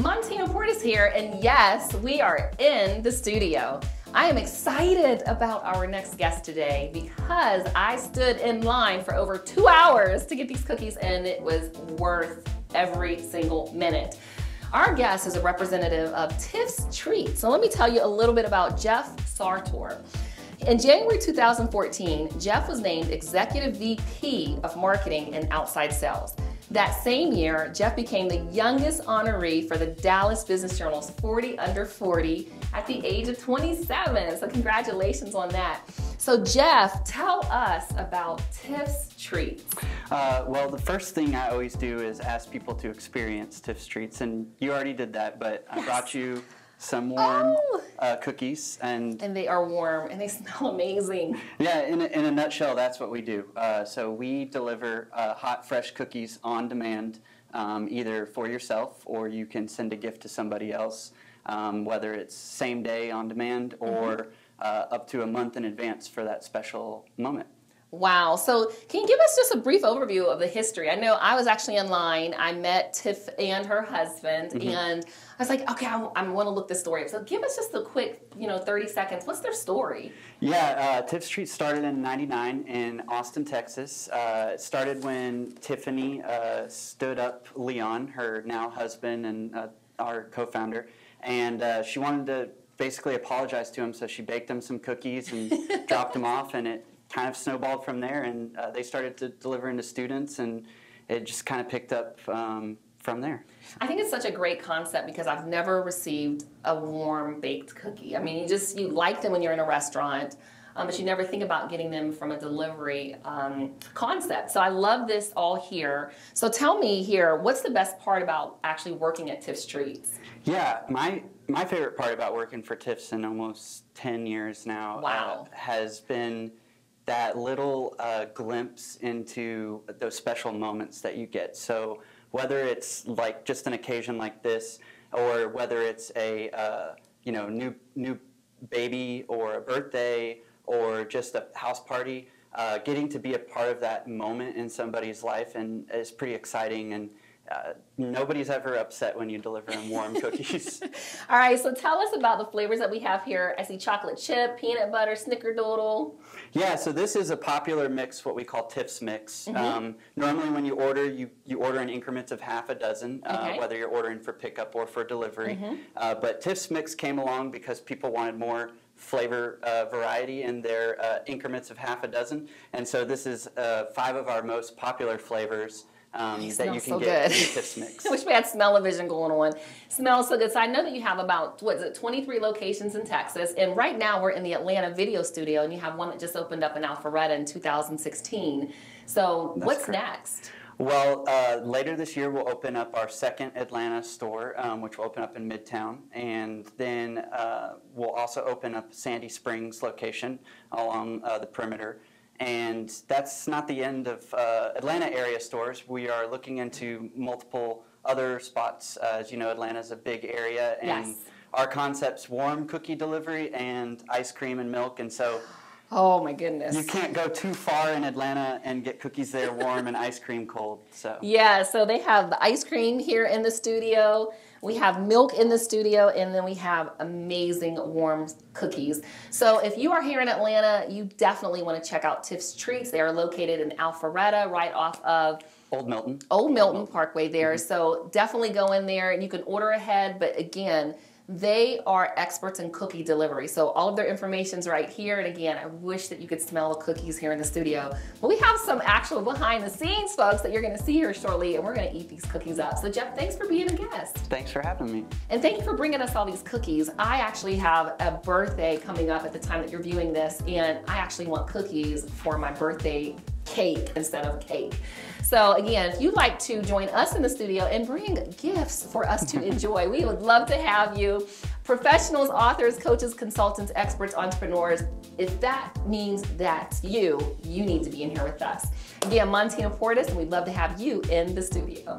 Montina Portis here, and yes, we are in the studio. I am excited about our next guest today because I stood in line for over two hours to get these cookies, and it was worth every single minute. Our guest is a representative of Tiff's Treats. So let me tell you a little bit about Jeff Sartor. In January 2014, Jeff was named Executive VP of Marketing and Outside Sales. That same year, Jeff became the youngest honoree for the Dallas Business Journal's 40 Under 40 at the age of 27. So, congratulations on that. So, Jeff, tell us about Tiff's Treats. Uh, well, the first thing I always do is ask people to experience Tiff's Treats, and you already did that, but I brought you some warm oh. uh, cookies and and they are warm and they smell amazing yeah in a, in a nutshell that's what we do uh, so we deliver uh, hot fresh cookies on demand um, either for yourself or you can send a gift to somebody else um, whether it's same day on demand or mm-hmm. Uh, up to a month in advance for that special moment Wow. So, can you give us just a brief overview of the history? I know I was actually in line. I met Tiff and her husband, mm-hmm. and I was like, okay, I, I want to look this story up. So, give us just a quick, you know, 30 seconds. What's their story? Yeah, uh, Tiff's Treats started in 99 in Austin, Texas. Uh, it started when Tiffany uh, stood up Leon, her now husband and uh, our co founder, and uh, she wanted to basically apologize to him, so she baked him some cookies and dropped him off, and it kind of snowballed from there, and uh, they started to deliver into students, and it just kind of picked up um, from there. I think it's such a great concept because I've never received a warm baked cookie. I mean, you just you like them when you're in a restaurant. Um, but you never think about getting them from a delivery um, concept. So I love this all here. So tell me here, what's the best part about actually working at Tiff's Treats? Yeah, my my favorite part about working for Tiff's in almost ten years now uh, wow. uh, has been that little uh, glimpse into those special moments that you get. So whether it's like just an occasion like this, or whether it's a uh, you know new new baby or a birthday or just a house party, uh, getting to be a part of that moment in somebody's life and is pretty exciting and uh, nobody's ever upset when you deliver them warm cookies. All right, so tell us about the flavors that we have here. I see chocolate chip, peanut butter, snickerdoodle. Yeah, so this is a popular mix, what we call Tiff's mix. Mm-hmm. Um, normally, when you order, you, you order in increments of half a dozen, uh, okay. whether you're ordering for pickup or for delivery. Mm-hmm. Uh, but Tiff's mix came along because people wanted more flavor uh, variety in their uh, increments of half a dozen. And so this is uh, five of our most popular flavors um, that you can so get good. in Tiff's Mix. I wish we had smell-o-vision going on. Smells so good. So I know that you have about, what is it, 23 locations in Texas. And right now we're in the Atlanta video studio and you have one that just opened up in Alpharetta in 2016. So That's what's correct. next? Well, uh, later this year we'll open up our second Atlanta store, um, which will open up in Midtown, and then uh, we'll also open up Sandy Springs location along uh, the perimeter. And that's not the end of uh, Atlanta area stores. We are looking into multiple other spots. Uh, as you know, Atlanta is a big area, and yes. our concept's warm cookie delivery and ice cream and milk. And so, oh my goodness, you can't go too far in Atlanta and get cookies there warm and ice cream cold. So yeah, so they have the ice cream here in the studio. We have milk in the studio, and then we have amazing warm cookies. So if you are here in Atlanta, you definitely want to check out Tiff's Treats. They are located in Alpharetta, right off of Old Milton. Old Milton Parkway there. Mm-hmm. So definitely go in there and you can order ahead. But again, they are experts in cookie delivery. So all of their information's right here. And again, I wish that you could smell the cookies here in the studio. But we have some actual behind the scenes folks that you're gonna see here shortly and we're gonna eat these cookies up. So Jeff, thanks for being a guest. Thanks for having me. And thank you for bringing us all these cookies. I actually have a birthday coming up at the time that you're viewing this and I actually want cookies for my birthday cake instead of cake. So again, if you'd like to join us in the studio and bring gifts for us to enjoy, we would love to have you. Professionals, authors, coaches, consultants, experts, entrepreneurs, if that means that's you, you need to be in here with us. Again, Montina Portis, and we'd love to have you in the studio.